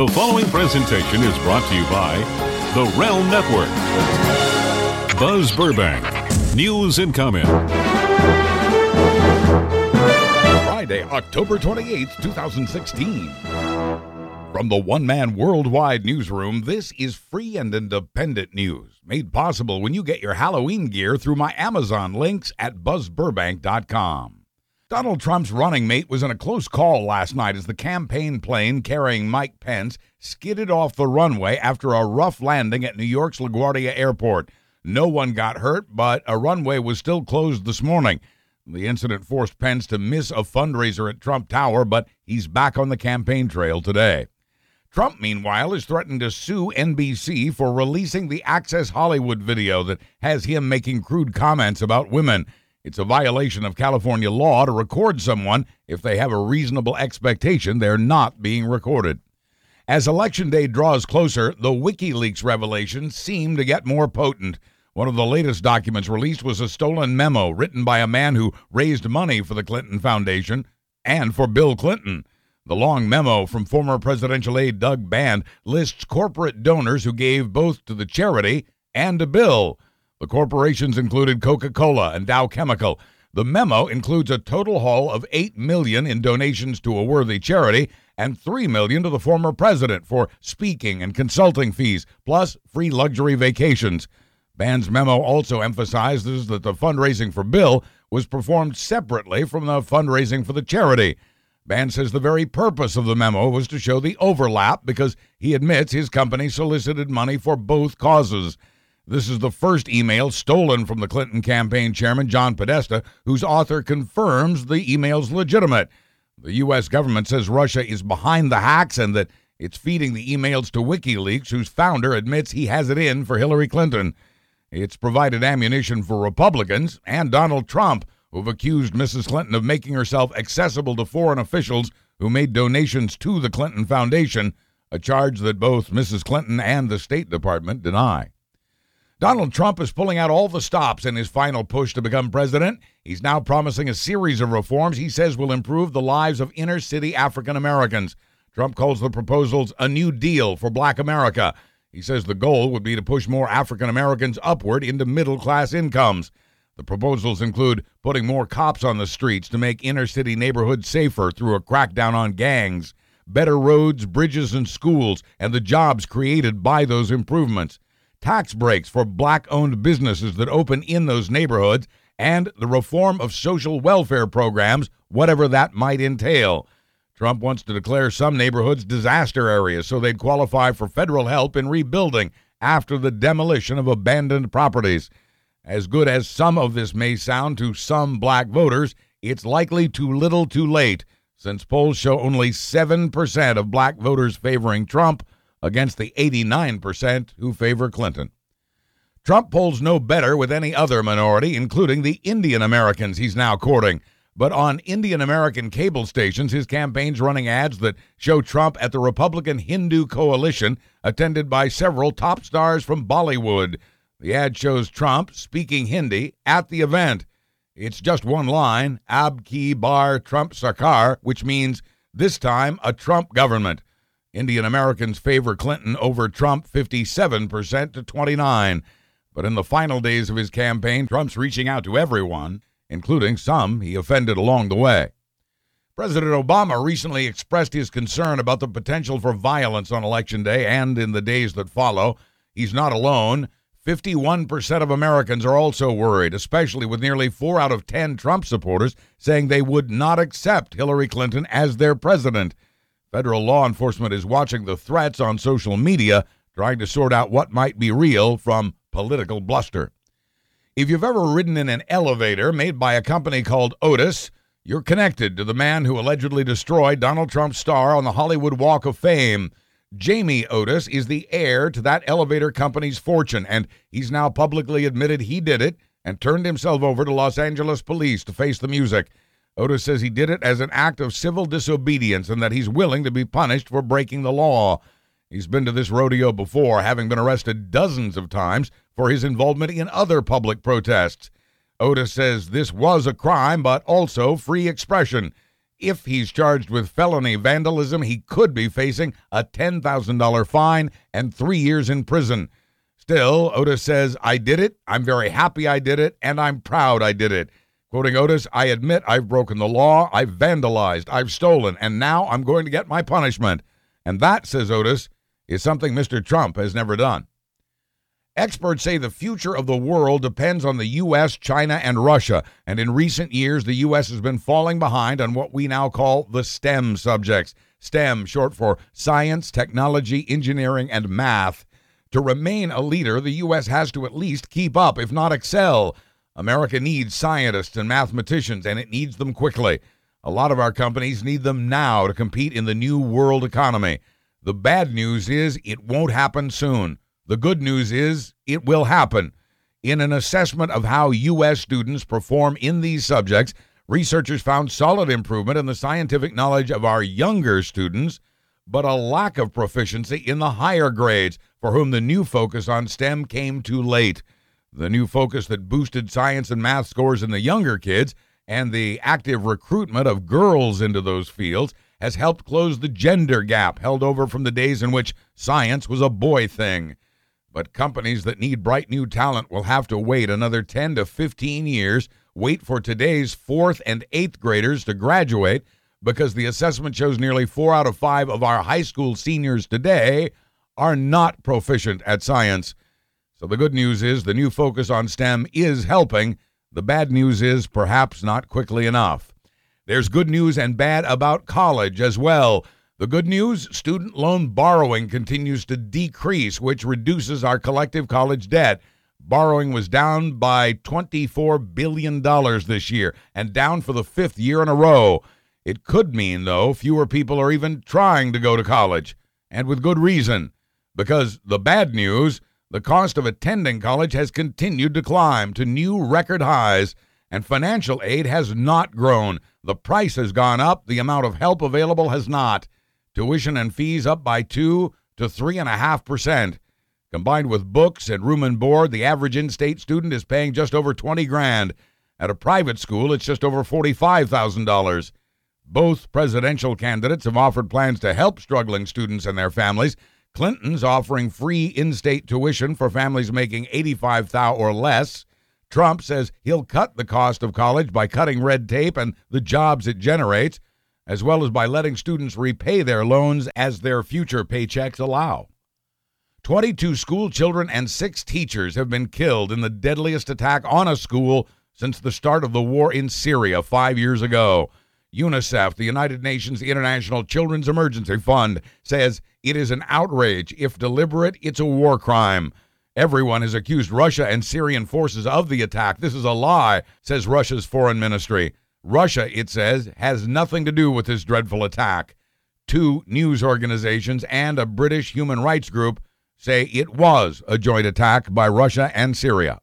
The following presentation is brought to you by The Realm Network. Buzz Burbank, news and comment. Friday, October 28th, 2016. From the one man worldwide newsroom, this is free and independent news, made possible when you get your Halloween gear through my Amazon links at buzzburbank.com. Donald Trump's running mate was in a close call last night as the campaign plane carrying Mike Pence skidded off the runway after a rough landing at New York's LaGuardia Airport. No one got hurt, but a runway was still closed this morning. The incident forced Pence to miss a fundraiser at Trump Tower, but he's back on the campaign trail today. Trump, meanwhile, is threatened to sue NBC for releasing the Access Hollywood video that has him making crude comments about women. It's a violation of California law to record someone if they have a reasonable expectation they're not being recorded. As Election Day draws closer, the WikiLeaks revelations seem to get more potent. One of the latest documents released was a stolen memo written by a man who raised money for the Clinton Foundation and for Bill Clinton. The long memo from former presidential aide Doug Band lists corporate donors who gave both to the charity and to Bill. The corporations included Coca-Cola and Dow Chemical. The memo includes a total haul of 8 million in donations to a worthy charity and 3 million to the former president for speaking and consulting fees, plus free luxury vacations. Band's memo also emphasizes that the fundraising for Bill was performed separately from the fundraising for the charity. Band says the very purpose of the memo was to show the overlap because he admits his company solicited money for both causes. This is the first email stolen from the Clinton campaign chairman, John Podesta, whose author confirms the email's legitimate. The U.S. government says Russia is behind the hacks and that it's feeding the emails to WikiLeaks, whose founder admits he has it in for Hillary Clinton. It's provided ammunition for Republicans and Donald Trump, who've accused Mrs. Clinton of making herself accessible to foreign officials who made donations to the Clinton Foundation, a charge that both Mrs. Clinton and the State Department deny. Donald Trump is pulling out all the stops in his final push to become president. He's now promising a series of reforms he says will improve the lives of inner city African Americans. Trump calls the proposals a new deal for black America. He says the goal would be to push more African Americans upward into middle class incomes. The proposals include putting more cops on the streets to make inner city neighborhoods safer through a crackdown on gangs, better roads, bridges, and schools, and the jobs created by those improvements tax breaks for black owned businesses that open in those neighborhoods, and the reform of social welfare programs, whatever that might entail. Trump wants to declare some neighborhoods disaster areas so they'd qualify for federal help in rebuilding after the demolition of abandoned properties. As good as some of this may sound to some black voters, it's likely too little too late, since polls show only 7% of black voters favoring Trump against the 89% who favor Clinton. Trump polls no better with any other minority, including the Indian Americans he's now courting. But on Indian American cable stations, his campaign's running ads that show Trump at the Republican Hindu coalition, attended by several top stars from Bollywood. The ad shows Trump speaking Hindi at the event. It's just one line, Ab ki bar Trump Sarkar, which means this time a Trump government. Indian Americans favor Clinton over Trump 57% to 29. But in the final days of his campaign, Trump's reaching out to everyone, including some he offended along the way. President Obama recently expressed his concern about the potential for violence on Election Day and in the days that follow. He's not alone. 51% of Americans are also worried, especially with nearly 4 out of 10 Trump supporters saying they would not accept Hillary Clinton as their president. Federal law enforcement is watching the threats on social media, trying to sort out what might be real from political bluster. If you've ever ridden in an elevator made by a company called Otis, you're connected to the man who allegedly destroyed Donald Trump's star on the Hollywood Walk of Fame. Jamie Otis is the heir to that elevator company's fortune, and he's now publicly admitted he did it and turned himself over to Los Angeles police to face the music. Otis says he did it as an act of civil disobedience and that he's willing to be punished for breaking the law. He's been to this rodeo before, having been arrested dozens of times for his involvement in other public protests. Otis says this was a crime, but also free expression. If he's charged with felony vandalism, he could be facing a $10,000 fine and three years in prison. Still, Otis says, I did it. I'm very happy I did it, and I'm proud I did it. Quoting Otis, I admit I've broken the law, I've vandalized, I've stolen, and now I'm going to get my punishment. And that, says Otis, is something Mr. Trump has never done. Experts say the future of the world depends on the U.S., China, and Russia. And in recent years, the U.S. has been falling behind on what we now call the STEM subjects. STEM, short for science, technology, engineering, and math. To remain a leader, the U.S. has to at least keep up, if not excel. America needs scientists and mathematicians, and it needs them quickly. A lot of our companies need them now to compete in the new world economy. The bad news is it won't happen soon. The good news is it will happen. In an assessment of how U.S. students perform in these subjects, researchers found solid improvement in the scientific knowledge of our younger students, but a lack of proficiency in the higher grades, for whom the new focus on STEM came too late. The new focus that boosted science and math scores in the younger kids and the active recruitment of girls into those fields has helped close the gender gap held over from the days in which science was a boy thing. But companies that need bright new talent will have to wait another 10 to 15 years, wait for today's fourth and eighth graders to graduate because the assessment shows nearly four out of five of our high school seniors today are not proficient at science. So the good news is the new focus on STEM is helping. The bad news is perhaps not quickly enough. There's good news and bad about college as well. The good news student loan borrowing continues to decrease, which reduces our collective college debt. Borrowing was down by $24 billion this year and down for the fifth year in a row. It could mean, though, fewer people are even trying to go to college, and with good reason. Because the bad news the cost of attending college has continued to climb to new record highs, and financial aid has not grown. The price has gone up, the amount of help available has not tuition and fees up by 2 to 3.5%. Combined with books and room and board, the average in state student is paying just over 20 grand. At a private school, it's just over $45,000. Both presidential candidates have offered plans to help struggling students and their families. Clinton's offering free in-state tuition for families making 85,000 or less. Trump says he'll cut the cost of college by cutting red tape and the jobs it generates as well as by letting students repay their loans as their future paychecks allow. 22 school children and six teachers have been killed in the deadliest attack on a school since the start of the war in Syria five years ago. UNICEF, the United Nations International Children's Emergency Fund, says it is an outrage. If deliberate, it's a war crime. Everyone has accused Russia and Syrian forces of the attack. This is a lie, says Russia's foreign ministry. Russia, it says, has nothing to do with this dreadful attack. Two news organizations and a British human rights group say it was a joint attack by Russia and Syria.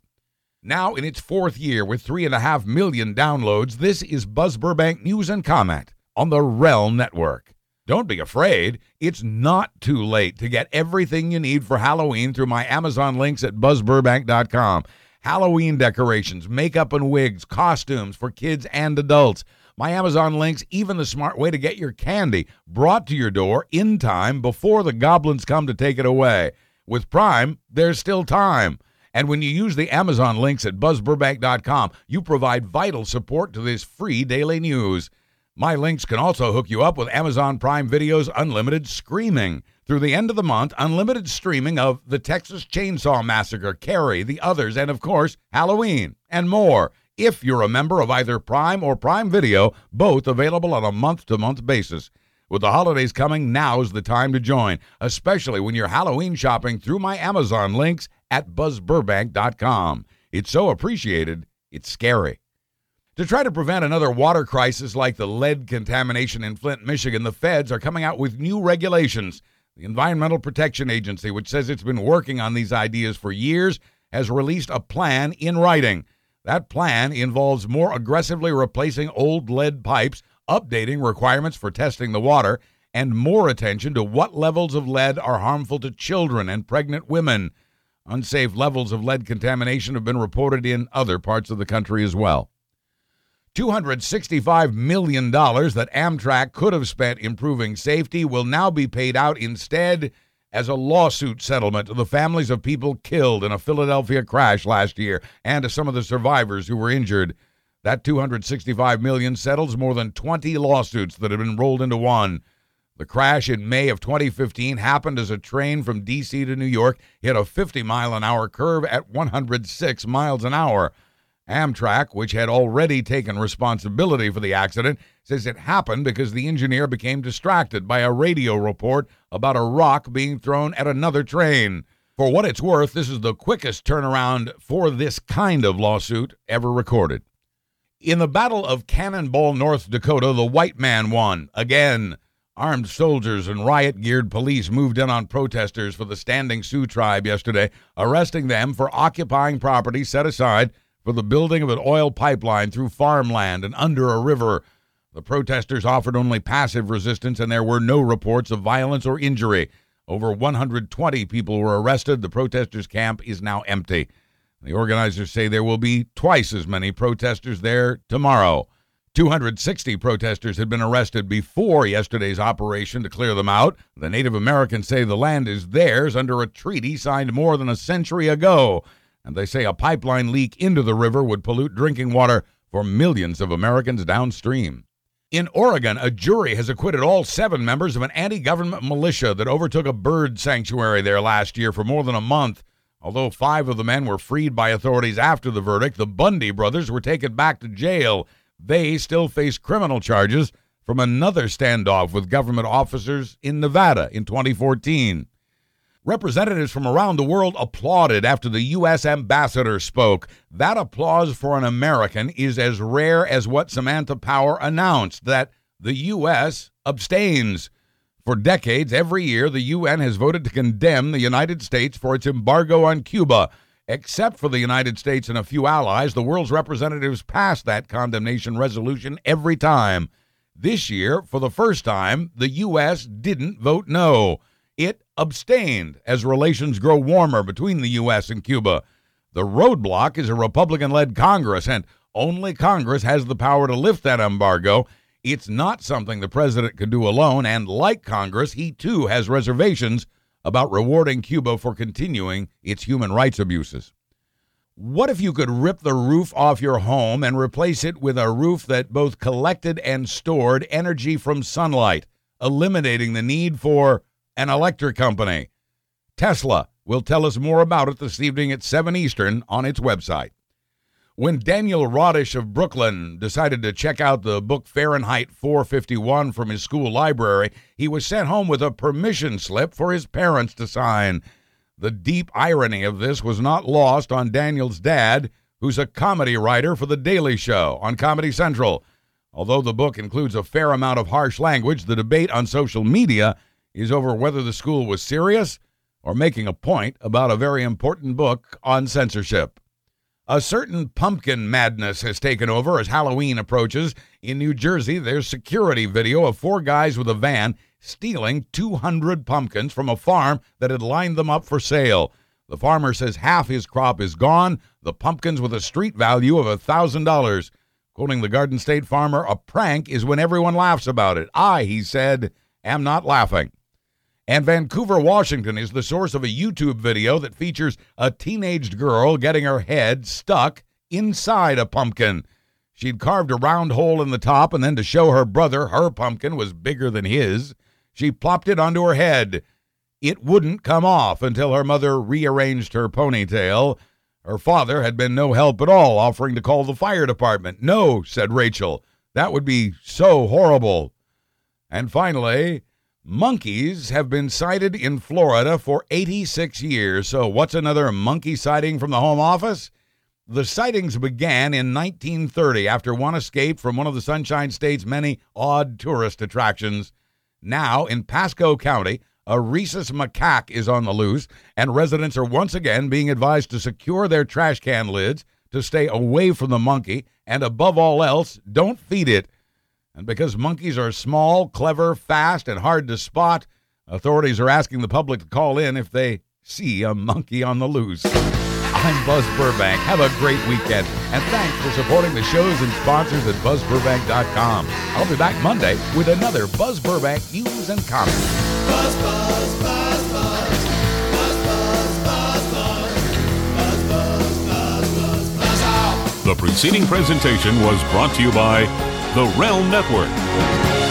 Now, in its fourth year with three and a half million downloads, this is Buzz Burbank News and Comment on the Realm Network. Don't be afraid. It's not too late to get everything you need for Halloween through my Amazon links at buzzburbank.com. Halloween decorations, makeup and wigs, costumes for kids and adults. My Amazon links, even the smart way to get your candy brought to your door in time before the goblins come to take it away. With Prime, there's still time. And when you use the Amazon links at buzzburbank.com, you provide vital support to this free daily news. My links can also hook you up with Amazon Prime Video's unlimited streaming. Through the end of the month, unlimited streaming of The Texas Chainsaw Massacre, Carrie, The Others, and of course, Halloween, and more. If you're a member of either Prime or Prime Video, both available on a month to month basis. With the holidays coming, now's the time to join, especially when you're Halloween shopping through my Amazon links at buzzburbank.com. It's so appreciated, it's scary. To try to prevent another water crisis like the lead contamination in Flint, Michigan, the feds are coming out with new regulations. The Environmental Protection Agency, which says it's been working on these ideas for years, has released a plan in writing. That plan involves more aggressively replacing old lead pipes, updating requirements for testing the water, and more attention to what levels of lead are harmful to children and pregnant women. Unsafe levels of lead contamination have been reported in other parts of the country as well. $265 million that Amtrak could have spent improving safety will now be paid out instead as a lawsuit settlement to the families of people killed in a Philadelphia crash last year and to some of the survivors who were injured. That 265 million settles more than 20 lawsuits that have been rolled into one. The crash in May of 2015 happened as a train from DC to New York hit a 50 mile an hour curve at 106 miles an hour. Amtrak, which had already taken responsibility for the accident, says it happened because the engineer became distracted by a radio report about a rock being thrown at another train. For what it's worth, this is the quickest turnaround for this kind of lawsuit ever recorded. In the Battle of Cannonball, North Dakota, the white man won again. Armed soldiers and riot geared police moved in on protesters for the Standing Sioux tribe yesterday, arresting them for occupying property set aside for the building of an oil pipeline through farmland and under a river. The protesters offered only passive resistance, and there were no reports of violence or injury. Over 120 people were arrested. The protesters' camp is now empty. The organizers say there will be twice as many protesters there tomorrow. 260 protesters had been arrested before yesterday's operation to clear them out. The Native Americans say the land is theirs under a treaty signed more than a century ago and they say a pipeline leak into the river would pollute drinking water for millions of Americans downstream. In Oregon, a jury has acquitted all seven members of an anti government militia that overtook a bird sanctuary there last year for more than a month. Although five of the men were freed by authorities after the verdict, the Bundy brothers were taken back to jail. They still face criminal charges from another standoff with government officers in Nevada in 2014. Representatives from around the world applauded after the U.S. ambassador spoke. That applause for an American is as rare as what Samantha Power announced that the U.S. abstains. For decades, every year, the UN has voted to condemn the United States for its embargo on Cuba. Except for the United States and a few allies, the world's representatives passed that condemnation resolution every time. This year, for the first time, the U.S. didn't vote no. It abstained as relations grow warmer between the U.S. and Cuba. The roadblock is a Republican led Congress, and only Congress has the power to lift that embargo. It's not something the president can do alone, and like Congress, he too has reservations about rewarding Cuba for continuing its human rights abuses. What if you could rip the roof off your home and replace it with a roof that both collected and stored energy from sunlight, eliminating the need for an electric company. Tesla will tell us more about it this evening at 7 Eastern on its website. When Daniel Radosh of Brooklyn decided to check out the book Fahrenheit 451 from his school library, he was sent home with a permission slip for his parents to sign. The deep irony of this was not lost on Daniel's dad, who's a comedy writer for The Daily Show on Comedy Central. Although the book includes a fair amount of harsh language, the debate on social media is over whether the school was serious or making a point about a very important book on censorship. A certain pumpkin madness has taken over as Halloween approaches. In New Jersey, there's security video of four guys with a van stealing 200 pumpkins from a farm that had lined them up for sale. The farmer says half his crop is gone, the pumpkins with a street value of $1,000. Quoting the Garden State farmer, a prank is when everyone laughs about it. I, he said, am not laughing. And Vancouver, Washington is the source of a YouTube video that features a teenaged girl getting her head stuck inside a pumpkin. She'd carved a round hole in the top, and then to show her brother her pumpkin was bigger than his, she plopped it onto her head. It wouldn't come off until her mother rearranged her ponytail. Her father had been no help at all, offering to call the fire department. No, said Rachel. That would be so horrible. And finally, Monkeys have been sighted in Florida for 86 years. So, what's another monkey sighting from the Home Office? The sightings began in 1930 after one escaped from one of the Sunshine State's many odd tourist attractions. Now, in Pasco County, a rhesus macaque is on the loose, and residents are once again being advised to secure their trash can lids, to stay away from the monkey, and above all else, don't feed it. And because monkeys are small, clever, fast, and hard to spot, authorities are asking the public to call in if they see a monkey on the loose. I'm Buzz Burbank. Have a great weekend. And thanks for supporting the shows and sponsors at BuzzBurbank.com. I'll be back Monday with another Buzz Burbank news and comment. Buzz, buzz, buzz, buzz. Buzz, buzz, buzz, buzz. Buzz, buzz, buzz, buzz, buzz out. The preceding presentation was brought to you by the Realm Network.